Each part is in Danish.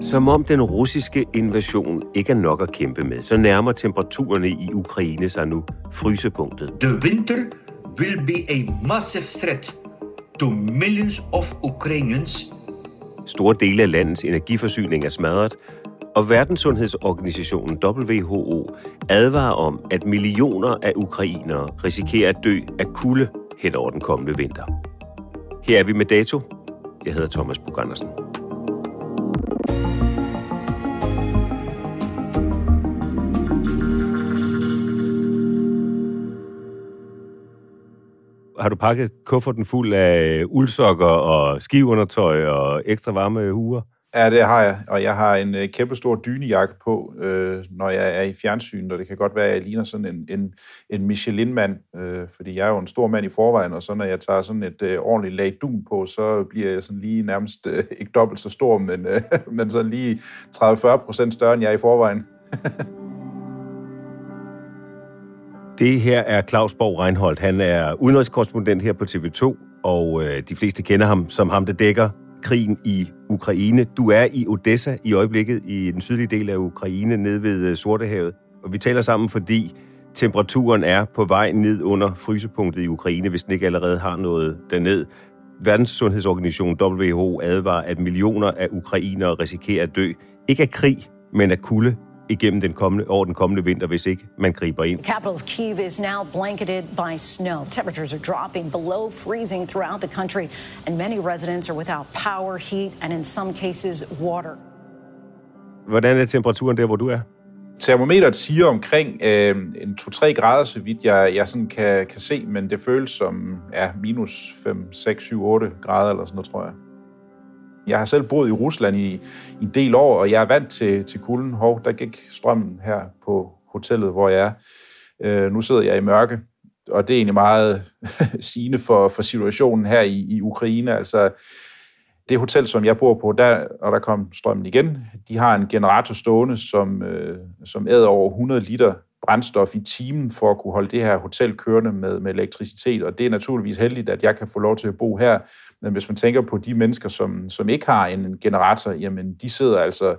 Som om den russiske invasion ikke er nok at kæmpe med, så nærmer temperaturerne i Ukraine sig nu frysepunktet. The winter will be a massive threat to millions of Ukrainians. Store dele af landets energiforsyning er smadret, og Verdenssundhedsorganisationen WHO advarer om, at millioner af ukrainere risikerer at dø af kulde hen over den kommende vinter. Her er vi med dato. Jeg hedder Thomas Bug Andersen. Har du pakket kufferten fuld af uldsokker og skiundertøj og ekstra varme huer? Ja, det har jeg, og jeg har en øh, kæmpe stor dynejakke på, øh, når jeg er i fjernsynet, og det kan godt være, at jeg ligner sådan en, en, en Michelin-mand, øh, fordi jeg er jo en stor mand i forvejen, og så når jeg tager sådan et øh, ordentligt lag dun på, så bliver jeg sådan lige nærmest øh, ikke dobbelt så stor, men, øh, men sådan lige 30-40 procent større, end jeg er i forvejen. Det her er Claus Borg Reinholdt. Han er udenrigskorrespondent her på TV2, og øh, de fleste kender ham som ham, der dækker krigen i Ukraine. Du er i Odessa i øjeblikket, i den sydlige del af Ukraine, nede ved øh, Sortehavet. Og vi taler sammen, fordi temperaturen er på vej ned under frysepunktet i Ukraine, hvis den ikke allerede har noget derned. Verdenssundhedsorganisationen WHO advarer, at millioner af ukrainere risikerer at dø. Ikke af krig, men af kulde igennem den kommende, over den kommende vinter, hvis ikke man griber ind. capital of Kiev is now blanketed by snow. Temperatures are dropping below freezing throughout the country, and many residents are without power, heat, and in some cases, water. Hvordan er temperaturen der, hvor du er? Termometeret siger omkring øh, en 2-3 grader, så vidt jeg, jeg sådan kan, kan se, men det føles som ja, minus 5, 6, 7, 8 grader eller sådan noget, tror jeg. Jeg har selv boet i Rusland i, i en del år, og jeg er vant til, til kulden. Hov, der gik strømmen her på hotellet, hvor jeg er. Øh, nu sidder jeg i mørke, og det er egentlig meget sigende for, for situationen her i, i Ukraine. Altså, det hotel, som jeg bor på, der, og der kom strømmen igen, de har en generator stående, som, øh, som æder over 100 liter brændstof i timen for at kunne holde det her hotel kørende med, med elektricitet. Og det er naturligvis heldigt, at jeg kan få lov til at bo her. Men hvis man tænker på de mennesker, som, som ikke har en generator, jamen de sidder altså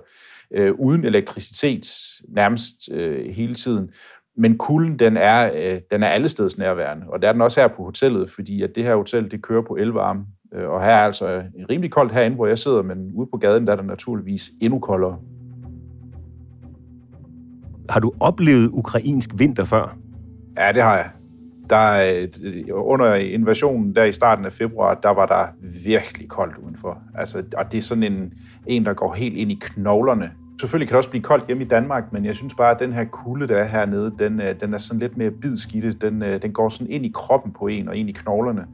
øh, uden elektricitet nærmest øh, hele tiden. Men kulden, den er, øh, den er allesteds nærværende, og der er den også her på hotellet, fordi at det her hotel, det kører på elvarme. Øh, Og her er altså rimelig koldt herinde, hvor jeg sidder, men ude på gaden, der er det naturligvis endnu koldere. Har du oplevet ukrainsk vinter før? Ja, det har jeg. Der, under invasionen der i starten af februar, der var der virkelig koldt udenfor. Altså, og det er sådan en, en, der går helt ind i knoglerne. Selvfølgelig kan det også blive koldt hjemme i Danmark, men jeg synes bare, at den her kulde, der er hernede, den, øh, den er sådan lidt mere bidskidte. Den, øh, den går sådan ind i kroppen på en og ind i knoglerne,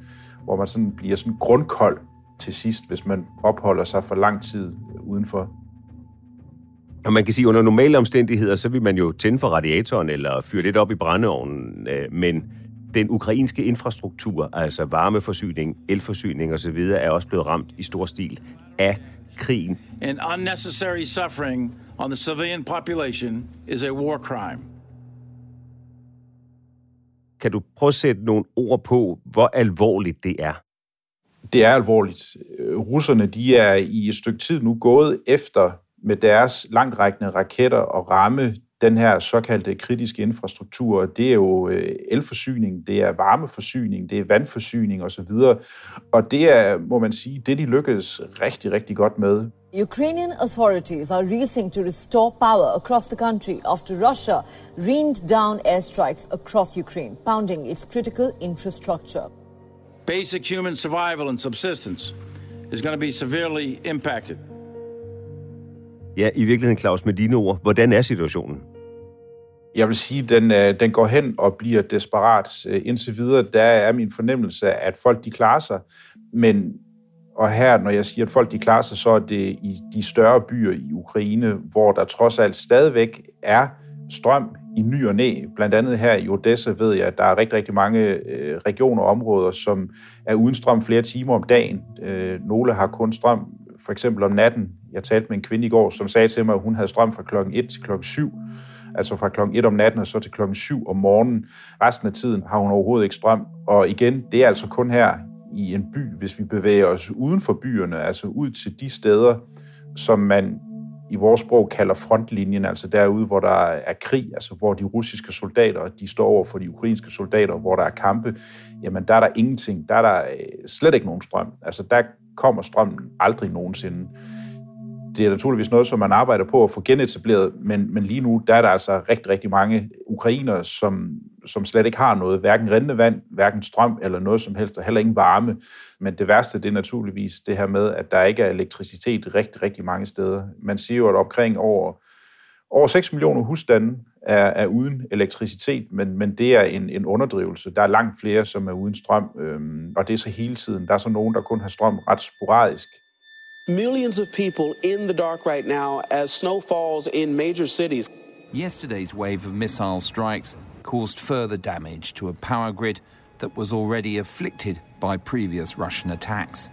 hvor man sådan bliver sådan grundkold til sidst, hvis man opholder sig for lang tid udenfor. Og man kan sige, at under normale omstændigheder, så vil man jo tænde for radiatoren eller fyre lidt op i brændeovnen, øh, men den ukrainske infrastruktur, altså varmeforsyning, elforsyning osv., er også blevet ramt i stor stil af krigen. An unnecessary suffering on the civilian population is a war crime. Kan du prøve at sætte nogle ord på, hvor alvorligt det er? Det er alvorligt. Russerne de er i et stykke tid nu gået efter med deres langtrækkende raketter og ramme den her såkaldte kritiske infrastruktur. Det er jo øh, elforsyning, det er varmeforsyning, det er vandforsyning osv. Og det er, må man sige, det de lykkedes rigtig, rigtig godt med. Ukrainian authorities are racing to restore power across the country after Russia rained down airstrikes across Ukraine, pounding its critical infrastructure. Basic human survival and subsistence is going to be severely impacted. Ja, i virkeligheden, Claus, med dine ord, hvordan er situationen? Jeg vil sige, den, øh, den går hen og bliver desperat. Øh, indtil videre, der er min fornemmelse, at folk de klarer sig, men og her, når jeg siger, at folk de klarer sig, så er det i de større byer i Ukraine, hvor der trods alt stadigvæk er strøm i ny og næ. Blandt andet her i Odessa ved jeg, at der er rigtig, rigtig mange øh, regioner og områder, som er uden strøm flere timer om dagen. Øh, nogle har kun strøm for eksempel om natten. Jeg talte med en kvinde i går, som sagde til mig, at hun havde strøm fra klokken 1 til klokken 7 altså fra klokken 1 om natten og så til klokken 7 om morgenen. Resten af tiden har hun overhovedet ikke strøm. Og igen, det er altså kun her i en by, hvis vi bevæger os uden for byerne, altså ud til de steder, som man i vores sprog kalder frontlinjen, altså derude, hvor der er krig, altså hvor de russiske soldater, de står over for de ukrainske soldater, hvor der er kampe, jamen der er der ingenting. Der er der øh, slet ikke nogen strøm. Altså der kommer strømmen aldrig nogensinde det er naturligvis noget, som man arbejder på at få genetableret, men, men lige nu, der er der altså rigtig, rigtig mange ukrainere, som, som slet ikke har noget, hverken rindende vand, hverken strøm eller noget som helst, og heller ingen varme. Men det værste, det er naturligvis det her med, at der ikke er elektricitet rigtig, rigtig mange steder. Man siger jo, at omkring over, over 6 millioner husstande er, er uden elektricitet, men, men det er en, en underdrivelse. Der er langt flere, som er uden strøm, øhm, og det er så hele tiden. Der er så nogen, der kun har strøm ret sporadisk. Millions of people in the dark right now as snow falls in major cities. Yesterday's wave of missile strikes caused further damage to a power grid that was already afflicted by previous Russian attacks.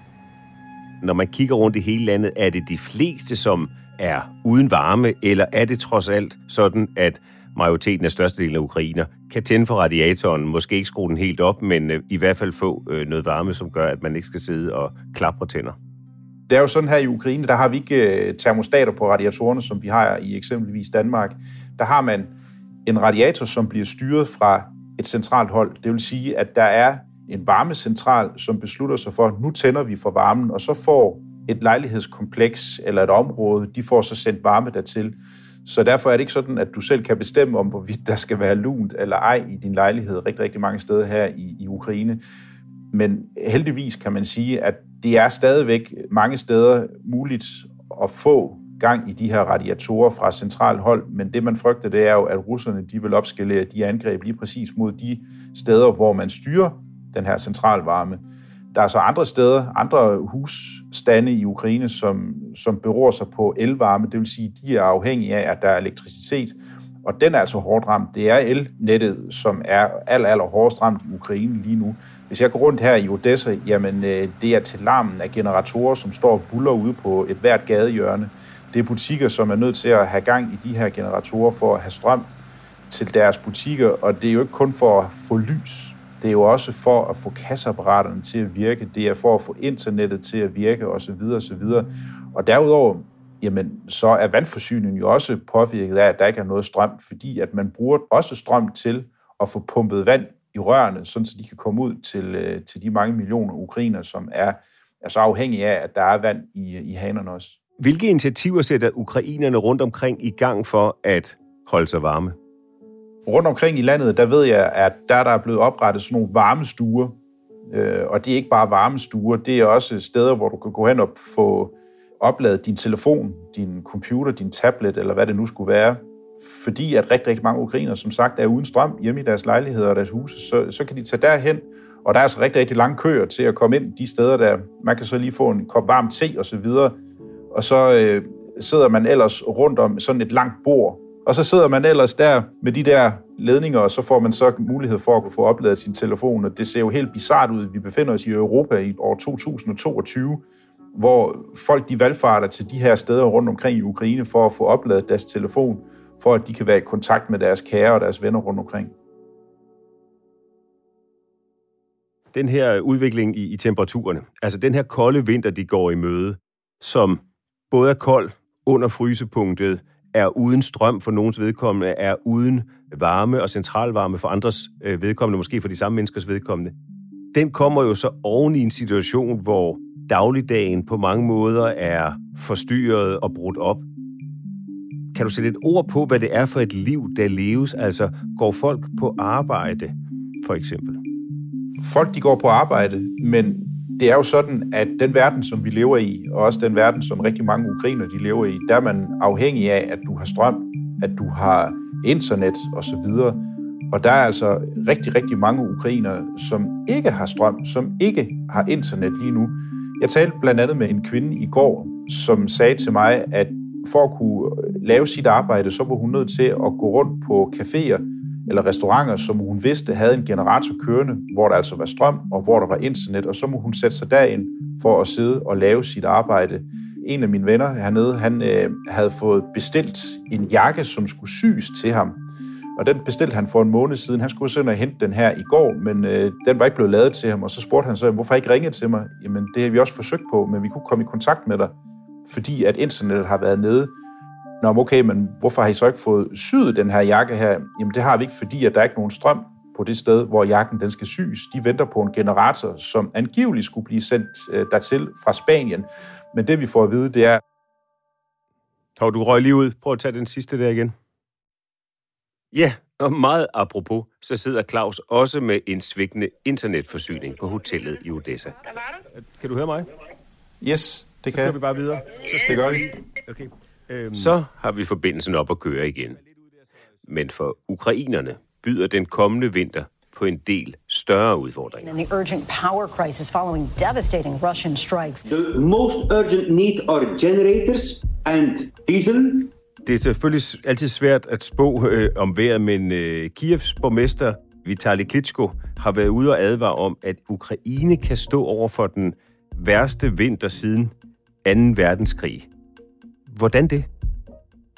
Når man kigger rundt i hele landet, er det de fleste, som er uden varme, eller er det trods alt sådan, at majoriteten af størstedelen af ukrainer kan tænde for radiatoren, måske ikke skrue den helt op, men øh, i hvert fald få øh, noget varme, som gør, at man ikke skal sidde og klapre tænder. Det er jo sådan her i Ukraine, der har vi ikke øh, termostater på radiatorerne, som vi har i eksempelvis Danmark. Der har man en radiator, som bliver styret fra et centralt hold. Det vil sige, at der er en varmecentral, som beslutter sig for, at nu tænder vi for varmen, og så får et lejlighedskompleks eller et område, de får så sendt varme dertil. Så derfor er det ikke sådan, at du selv kan bestemme om, hvorvidt der skal være lunt eller ej i din lejlighed rigtig, rigtig mange steder her i, i Ukraine. Men heldigvis kan man sige, at det er stadigvæk mange steder muligt at få gang i de her radiatorer fra central hold, men det man frygter, det er jo, at russerne de vil opskalere de angreb lige præcis mod de steder, hvor man styrer den her centralvarme. Der er så andre steder, andre husstande i Ukraine, som, som beror sig på elvarme, det vil sige, de er afhængige af, at der er elektricitet, og den er altså hårdt ramt. Det er elnettet, som er aller, aller hårdest ramt i Ukraine lige nu. Hvis jeg går rundt her i Odessa, jamen øh, det er til larmen af generatorer, som står og buller ude på et hvert gadehjørne. Det er butikker, som er nødt til at have gang i de her generatorer for at have strøm til deres butikker, og det er jo ikke kun for at få lys. Det er jo også for at få kasseapparaterne til at virke. Det er for at få internettet til at virke osv. osv. Og derudover, jamen, så er vandforsyningen jo også påvirket af, at der ikke er noget strøm, fordi at man bruger også strøm til at få pumpet vand i rørene, sådan så de kan komme ud til, øh, til de mange millioner ukrainer, som er, er så afhængige af, at der er vand i, i hanerne også. Hvilke initiativer sætter ukrainerne rundt omkring i gang for at holde sig varme? Rundt omkring i landet, der ved jeg, at der, der er blevet oprettet sådan nogle varmestuer, øh, og det er ikke bare varmestuer, det er også steder, hvor du kan gå hen og få opladet din telefon, din computer, din tablet, eller hvad det nu skulle være, fordi at rigtig, rigtig mange ukrainer, som sagt, er uden strøm hjemme i deres lejligheder og deres huse, så, så kan de tage derhen, og der er altså rigtig, rigtig lange køer til at komme ind de steder, der. Man kan så lige få en kop varm te og så videre, og så øh, sidder man ellers rundt om sådan et langt bord, og så sidder man ellers der med de der ledninger, og så får man så mulighed for at kunne få opladet sin telefon, og det ser jo helt bizart ud. Vi befinder os i Europa i år 2022, hvor folk de valgfarter til de her steder rundt omkring i Ukraine for at få opladet deres telefon, for at de kan være i kontakt med deres kære og deres venner rundt omkring. Den her udvikling i, i temperaturerne, altså den her kolde vinter, de går i møde, som både er kold under frysepunktet, er uden strøm for nogens vedkommende, er uden varme og centralvarme for andres øh, vedkommende, måske for de samme menneskers vedkommende. Den kommer jo så oven i en situation, hvor dagligdagen på mange måder er forstyrret og brudt op. Kan du sætte et ord på, hvad det er for et liv, der leves? Altså, går folk på arbejde, for eksempel? Folk, de går på arbejde, men det er jo sådan, at den verden, som vi lever i, og også den verden, som rigtig mange ukrainer de lever i, der er man afhængig af, at du har strøm, at du har internet osv. Og der er altså rigtig, rigtig mange ukrainer, som ikke har strøm, som ikke har internet lige nu. Jeg talte blandt andet med en kvinde i går, som sagde til mig, at for at kunne øh, lave sit arbejde, så var hun nødt til at gå rundt på caféer eller restauranter, som hun vidste havde en generator kørende, hvor der altså var strøm og hvor der var internet, og så må hun sætte sig derind for at sidde og lave sit arbejde. En af mine venner hernede, han øh, havde fået bestilt en jakke, som skulle syes til ham. Og den bestilte han for en måned siden. Han skulle sådan og hente den her i går, men øh, den var ikke blevet lavet til ham. Og så spurgte han så, hvorfor ikke ringe til mig? Jamen, det har vi også forsøgt på, men vi kunne komme i kontakt med dig, fordi at internettet har været nede. Nå, okay, men hvorfor har I så ikke fået syet den her jakke her? Jamen, det har vi ikke, fordi at der er ikke nogen strøm på det sted, hvor jakken den skal syes. De venter på en generator, som angiveligt skulle blive sendt øh, dertil fra Spanien. Men det, vi får at vide, det er... Hov, du røg lige ud. Prøv at tage den sidste der igen. Ja, og meget apropos, så sidder Claus også med en svigtende internetforsyning på hotellet i Odessa. Kan du høre mig? Yes, det kan Så kører vi bare videre. Så det gør vi. Okay. Øhm. Så har vi forbindelsen op at køre igen. Men for ukrainerne byder den kommende vinter på en del større udfordringer. And the urgent power crisis following devastating Russian strikes. The most urgent need are generators and diesel. Det er selvfølgelig altid svært at spå øh, om vejret, men øh, Kievs borgmester Vitali Klitschko har været ude og advare om, at Ukraine kan stå over for den værste vinter siden 2. verdenskrig. Hvordan det?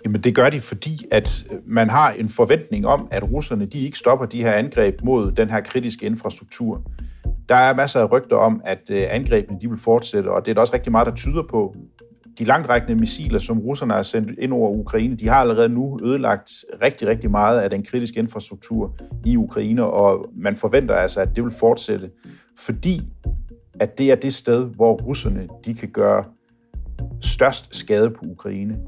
Jamen det gør de, fordi at øh, man har en forventning om, at russerne de ikke stopper de her angreb mod den her kritiske infrastruktur. Der er masser af rygter om, at øh, angrebene de vil fortsætte, og det er der også rigtig meget, der tyder på. De langtrækkende missiler, som russerne har sendt ind over Ukraine, de har allerede nu ødelagt rigtig, rigtig meget af den kritiske infrastruktur i Ukraine, og man forventer altså, at det vil fortsætte, fordi at det er det sted, hvor russerne de kan gøre størst skade på Ukraine.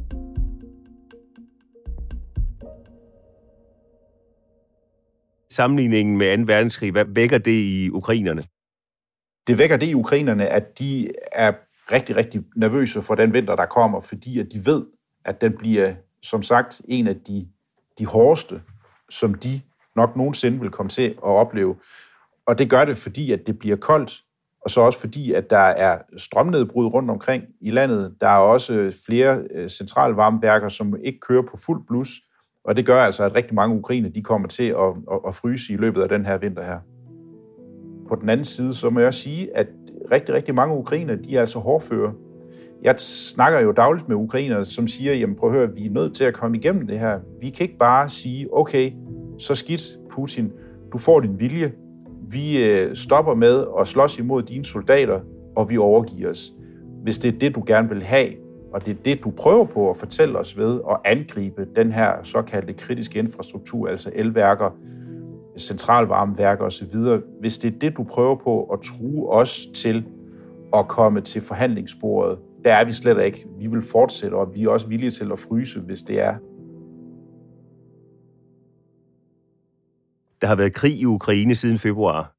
Sammenligningen med 2. verdenskrig, hvad vækker det i ukrainerne? Det vækker det i ukrainerne, at de er rigtig, rigtig nervøse for den vinter, der kommer, fordi at de ved, at den bliver, som sagt, en af de, de hårdeste, som de nok nogensinde vil komme til at opleve. Og det gør det, fordi at det bliver koldt, og så også fordi, at der er strømnedbrud rundt omkring i landet. Der er også øh, flere øh, centralvarmeværker, som ikke kører på fuld blus, og det gør altså, at rigtig mange ukrainer de kommer til at, at, at fryse i løbet af den her vinter her. På den anden side, så må jeg sige, at rigtig, rigtig mange ukrainer, de er altså hårdføre. Jeg snakker jo dagligt med ukrainere, som siger, jamen prøv at høre, vi er nødt til at komme igennem det her. Vi kan ikke bare sige, okay, så skidt Putin, du får din vilje, vi øh, stopper med at slås imod dine soldater, og vi overgiver os. Hvis det er det, du gerne vil have, og det er det, du prøver på at fortælle os ved at angribe den her såkaldte kritiske infrastruktur, altså elværker, centralvarmeværker osv., hvis det er det, du prøver på at true os til at komme til forhandlingsbordet, der er vi slet ikke. Vi vil fortsætte, og vi er også villige til at fryse, hvis det er. Der har været krig i Ukraine siden februar,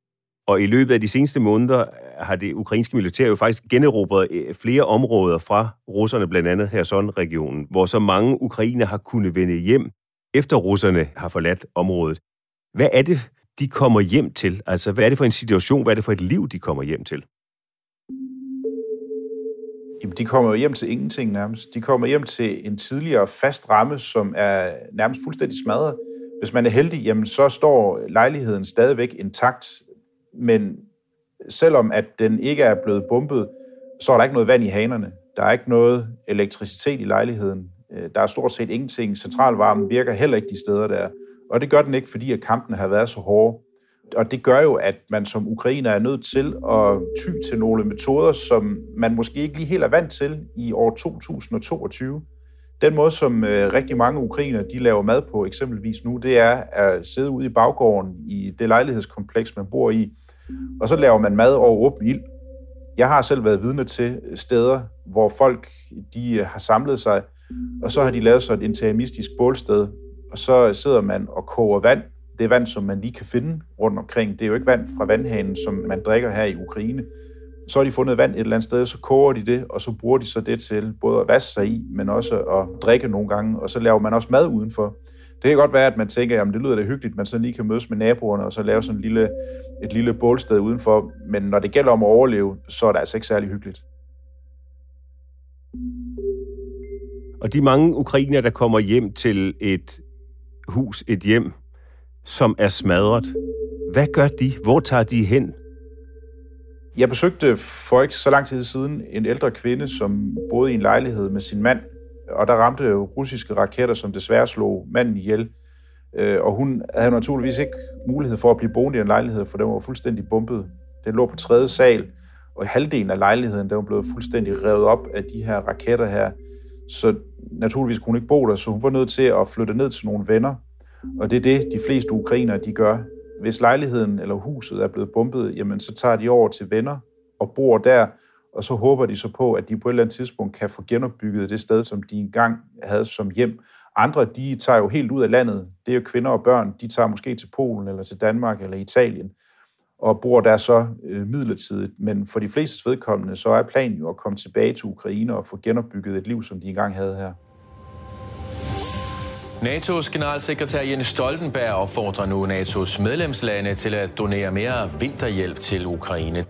og i løbet af de seneste måneder har det ukrainske militær jo faktisk generobret øh, flere områder fra russerne, blandt andet Kherson-regionen, hvor så mange ukrainer har kunnet vende hjem, efter russerne har forladt området. Hvad er det, de kommer hjem til? Altså, hvad er det for en situation, hvad er det for et liv, de kommer hjem til? Jamen, de kommer jo hjem til ingenting nærmest. De kommer hjem til en tidligere fast ramme, som er nærmest fuldstændig smadret. Hvis man er heldig, jamen, så står lejligheden stadigvæk intakt, men selvom at den ikke er blevet bumpet, så er der ikke noget vand i hanerne. Der er ikke noget elektricitet i lejligheden. Øh, der er stort set ingenting. Centralvarmen virker heller ikke de steder der. Og det gør den ikke, fordi at kampen har været så hård. Og det gør jo, at man som ukrainer er nødt til at ty til nogle metoder, som man måske ikke lige helt er vant til i år 2022. Den måde, som øh, rigtig mange ukrainer de laver mad på eksempelvis nu, det er at sidde ude i baggården i det lejlighedskompleks, man bor i, og så laver man mad over åben ild. Jeg har selv været vidne til steder, hvor folk de øh, har samlet sig, og så har de lavet sådan et interimistisk bålsted, og så sidder man og koger vand. Det er vand, som man lige kan finde rundt omkring. Det er jo ikke vand fra vandhanen, som man drikker her i Ukraine. Så har de fundet vand et eller andet sted, så koger de det, og så bruger de så det til både at vaske sig i, men også at drikke nogle gange, og så laver man også mad udenfor. Det kan godt være, at man tænker, at det lyder da hyggeligt, man så lige kan mødes med naboerne og så lave sådan en lille, et lille bålsted udenfor. Men når det gælder om at overleve, så er det altså ikke særlig hyggeligt. Og de mange ukrainer, der kommer hjem til et hus, et hjem, som er smadret, hvad gør de? Hvor tager de hen? Jeg besøgte for ikke så lang tid siden en ældre kvinde, som boede i en lejlighed med sin mand, og der ramte russiske raketter, som desværre slog manden ihjel. Øh, og hun havde naturligvis ikke mulighed for at blive boende i en lejlighed, for den var fuldstændig bumpet. Den lå på tredje sal, og halvdelen af lejligheden den var blevet fuldstændig revet op af de her raketter her. Så naturligvis kunne hun ikke bo der, så hun var nødt til at flytte ned til nogle venner. Og det er det, de fleste ukrainere de gør. Hvis lejligheden eller huset er blevet bombet, jamen så tager de over til venner og bor der, og så håber de så på, at de på et eller andet tidspunkt kan få genopbygget det sted, som de engang havde som hjem. Andre, de tager jo helt ud af landet. Det er jo kvinder og børn. De tager måske til Polen eller til Danmark eller Italien og bor der så øh, midlertidigt. Men for de fleste vedkommende, så er planen jo at komme tilbage til Ukraine og få genopbygget et liv, som de engang havde her. NATO's generalsekretær Jens Stoltenberg opfordrer nu NATO's medlemslande til at donere mere vinterhjælp til Ukraine.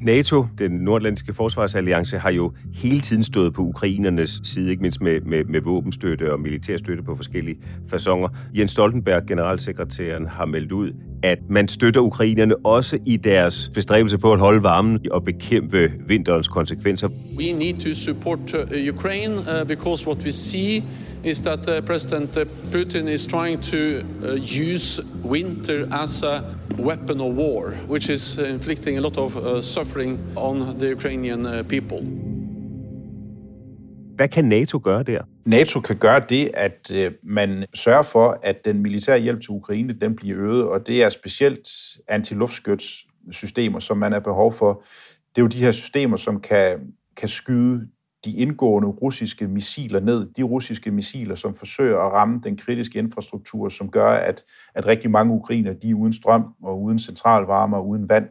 NATO, den nordatlantiske forsvarsalliance, har jo hele tiden stået på ukrainernes side, ikke mindst med, med, med våbenstøtte og militærstøtte på forskellige fasonger. Jens Stoltenberg, generalsekretæren, har meldt ud, at man støtter ukrainerne også i deres bestræbelse på at holde varmen og bekæmpe vinterens konsekvenser. We need to support uh, Ukraine uh, because what we see is that uh, President Putin is trying to uh, use winter as a weapon of war, which is inflicting a lot of uh, suffering on the Ukrainian uh, people. Hvad kan NATO gøre der? NATO kan gøre det, at øh, man sørger for, at den militære hjælp til Ukraine den bliver øget, og det er specielt antiluftskytssystemer, som man har behov for. Det er jo de her systemer, som kan, kan skyde de indgående russiske missiler ned. De russiske missiler, som forsøger at ramme den kritiske infrastruktur, som gør, at, at rigtig mange ukrainer de er uden strøm og uden centralvarme og uden vand.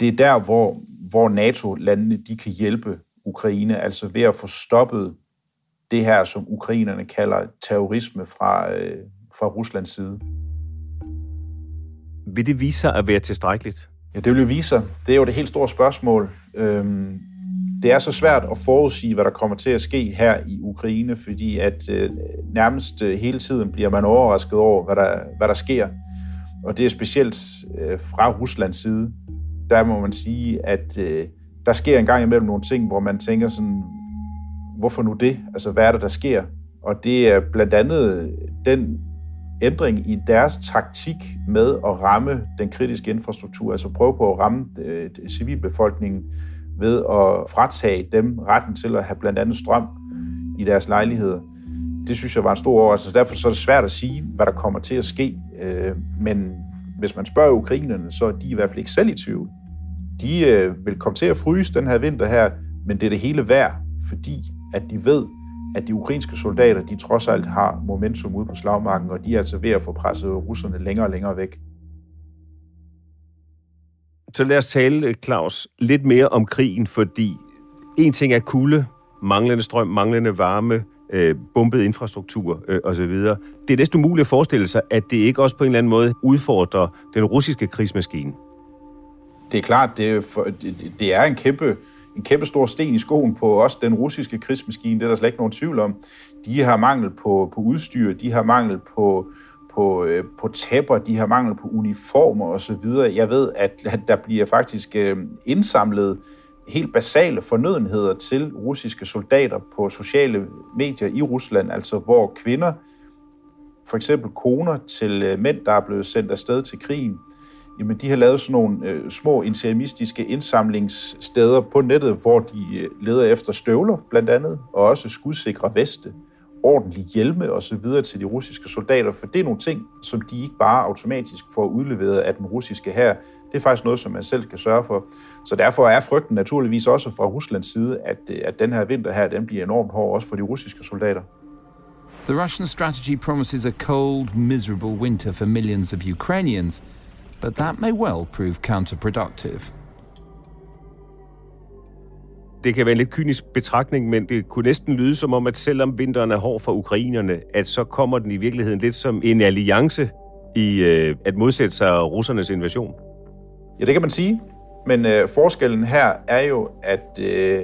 Det er der, hvor, hvor NATO-landene de kan hjælpe Ukraine, altså ved at få stoppet det her, som ukrainerne kalder terrorisme fra, øh, fra Ruslands side. Vil det vise sig at være tilstrækkeligt? Ja, det vil jo vise sig. Det er jo det helt store spørgsmål. Øhm, det er så svært at forudsige, hvad der kommer til at ske her i Ukraine, fordi at øh, nærmest øh, hele tiden bliver man overrasket over, hvad der, hvad der sker. Og det er specielt øh, fra Ruslands side. Der må man sige, at øh, der sker en gang imellem nogle ting, hvor man tænker sådan, hvorfor nu det? Altså, hvad er det, der sker? Og det er blandt andet den ændring i deres taktik med at ramme den kritiske infrastruktur, altså prøve på at ramme øh, civilbefolkningen, ved at fratage dem retten til at have blandt andet strøm i deres lejligheder. Det synes jeg var en stor overraskelse. Derfor så er det svært at sige, hvad der kommer til at ske. Øh, men hvis man spørger ukrainerne, så er de i hvert fald ikke selv i tvivl. De øh, vil komme til at fryse den her vinter her, men det er det hele værd, fordi at de ved, at de ukrainske soldater, de trods alt har momentum ude på slagmarken, og de er altså ved at få presset russerne længere og længere væk. Så lad os tale, øh, Claus, lidt mere om krigen, fordi en ting er kulde, manglende strøm, manglende varme, øh, bumpet infrastruktur øh, osv. Det er næsten umuligt at forestille sig, at det ikke også på en eller anden måde udfordrer den russiske krigsmaskine. Det er klart, det er, for, det, det er en kæmpe, en kæmpe stor sten i skoen på også den russiske krigsmaskine, det er der slet ikke nogen tvivl om. De har mangel på, på udstyr, de har mangel på, på, øh, på tæpper, de har mangel på uniformer osv. Jeg ved, at, at der bliver faktisk øh, indsamlet helt basale fornødenheder til russiske soldater på sociale medier i Rusland, altså hvor kvinder, for eksempel koner til øh, mænd, der er blevet sendt afsted til krigen, jamen de har lavet sådan nogle øh, små interimistiske indsamlingssteder på nettet, hvor de øh, leder efter støvler blandt andet, og også skudsikre veste, ordentlige hjelme og så videre til de russiske soldater, for det er nogle ting, som de ikke bare automatisk får udleveret af den russiske her. Det er faktisk noget, som man selv skal sørge for. Så derfor er frygten naturligvis også fra Ruslands side, at, øh, at den her vinter her, den bliver enormt hård også for de russiske soldater. The Russian strategy promises a cold, miserable winter for millions of Ukrainians, but that may well prove counterproductive. Det kan være en lidt kynisk betragtning, men det kunne næsten lyde som om, at selvom vinteren er hård for ukrainerne, at så kommer den i virkeligheden lidt som en alliance i øh, at modsætte sig russernes invasion. Ja, det kan man sige. Men øh, forskellen her er jo, at øh,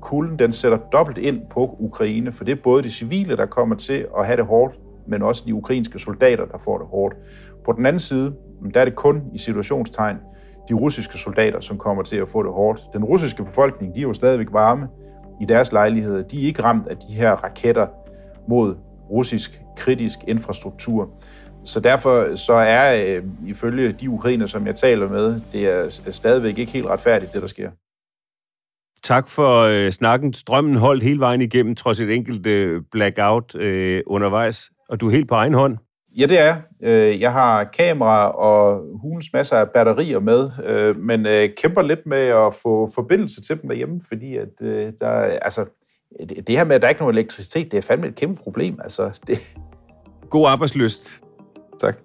kulden den sætter dobbelt ind på Ukraine, for det er både de civile, der kommer til at have det hårdt, men også de ukrainske soldater, der får det hårdt. På den anden side, der er det kun i situationstegn de russiske soldater, som kommer til at få det hårdt. Den russiske befolkning, de er jo stadigvæk varme i deres lejligheder. De er ikke ramt af de her raketter mod russisk kritisk infrastruktur. Så derfor så er øh, ifølge de ukrainer, som jeg taler med, det er stadigvæk ikke helt retfærdigt, det der sker. Tak for øh, snakken. Strømmen holdt hele vejen igennem, trods et enkelt øh, blackout øh, undervejs. Og du er helt på egen hånd. Ja, det er. Øh, jeg har kamera og hulens masser af batterier med, øh, men øh, kæmper lidt med at få forbindelse til dem derhjemme, fordi at der, altså, det her med, at der ikke er nogen elektricitet, det er fandme et kæmpe problem. Altså, det... God arbejdsløst. Tak.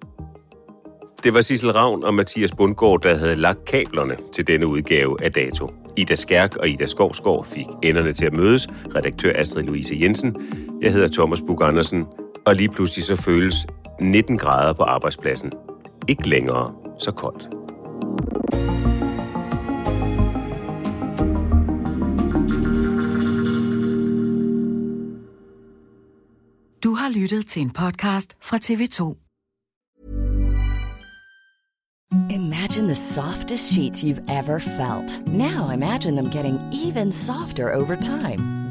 Det var Sissel Ravn og Mathias Bundgaard, der havde lagt kablerne til denne udgave af Dato. Ida Skærk og Ida Skovsgaard fik enderne til at mødes. Redaktør Astrid Louise Jensen. Jeg hedder Thomas Bug Andersen. Og lige pludselig så føles 19 grader på arbejdspladsen. Ikke længere så koldt. Du har lyttet til en podcast fra TV2. Imagine the softest sheets you've ever felt. Now imagine them getting even softer over time.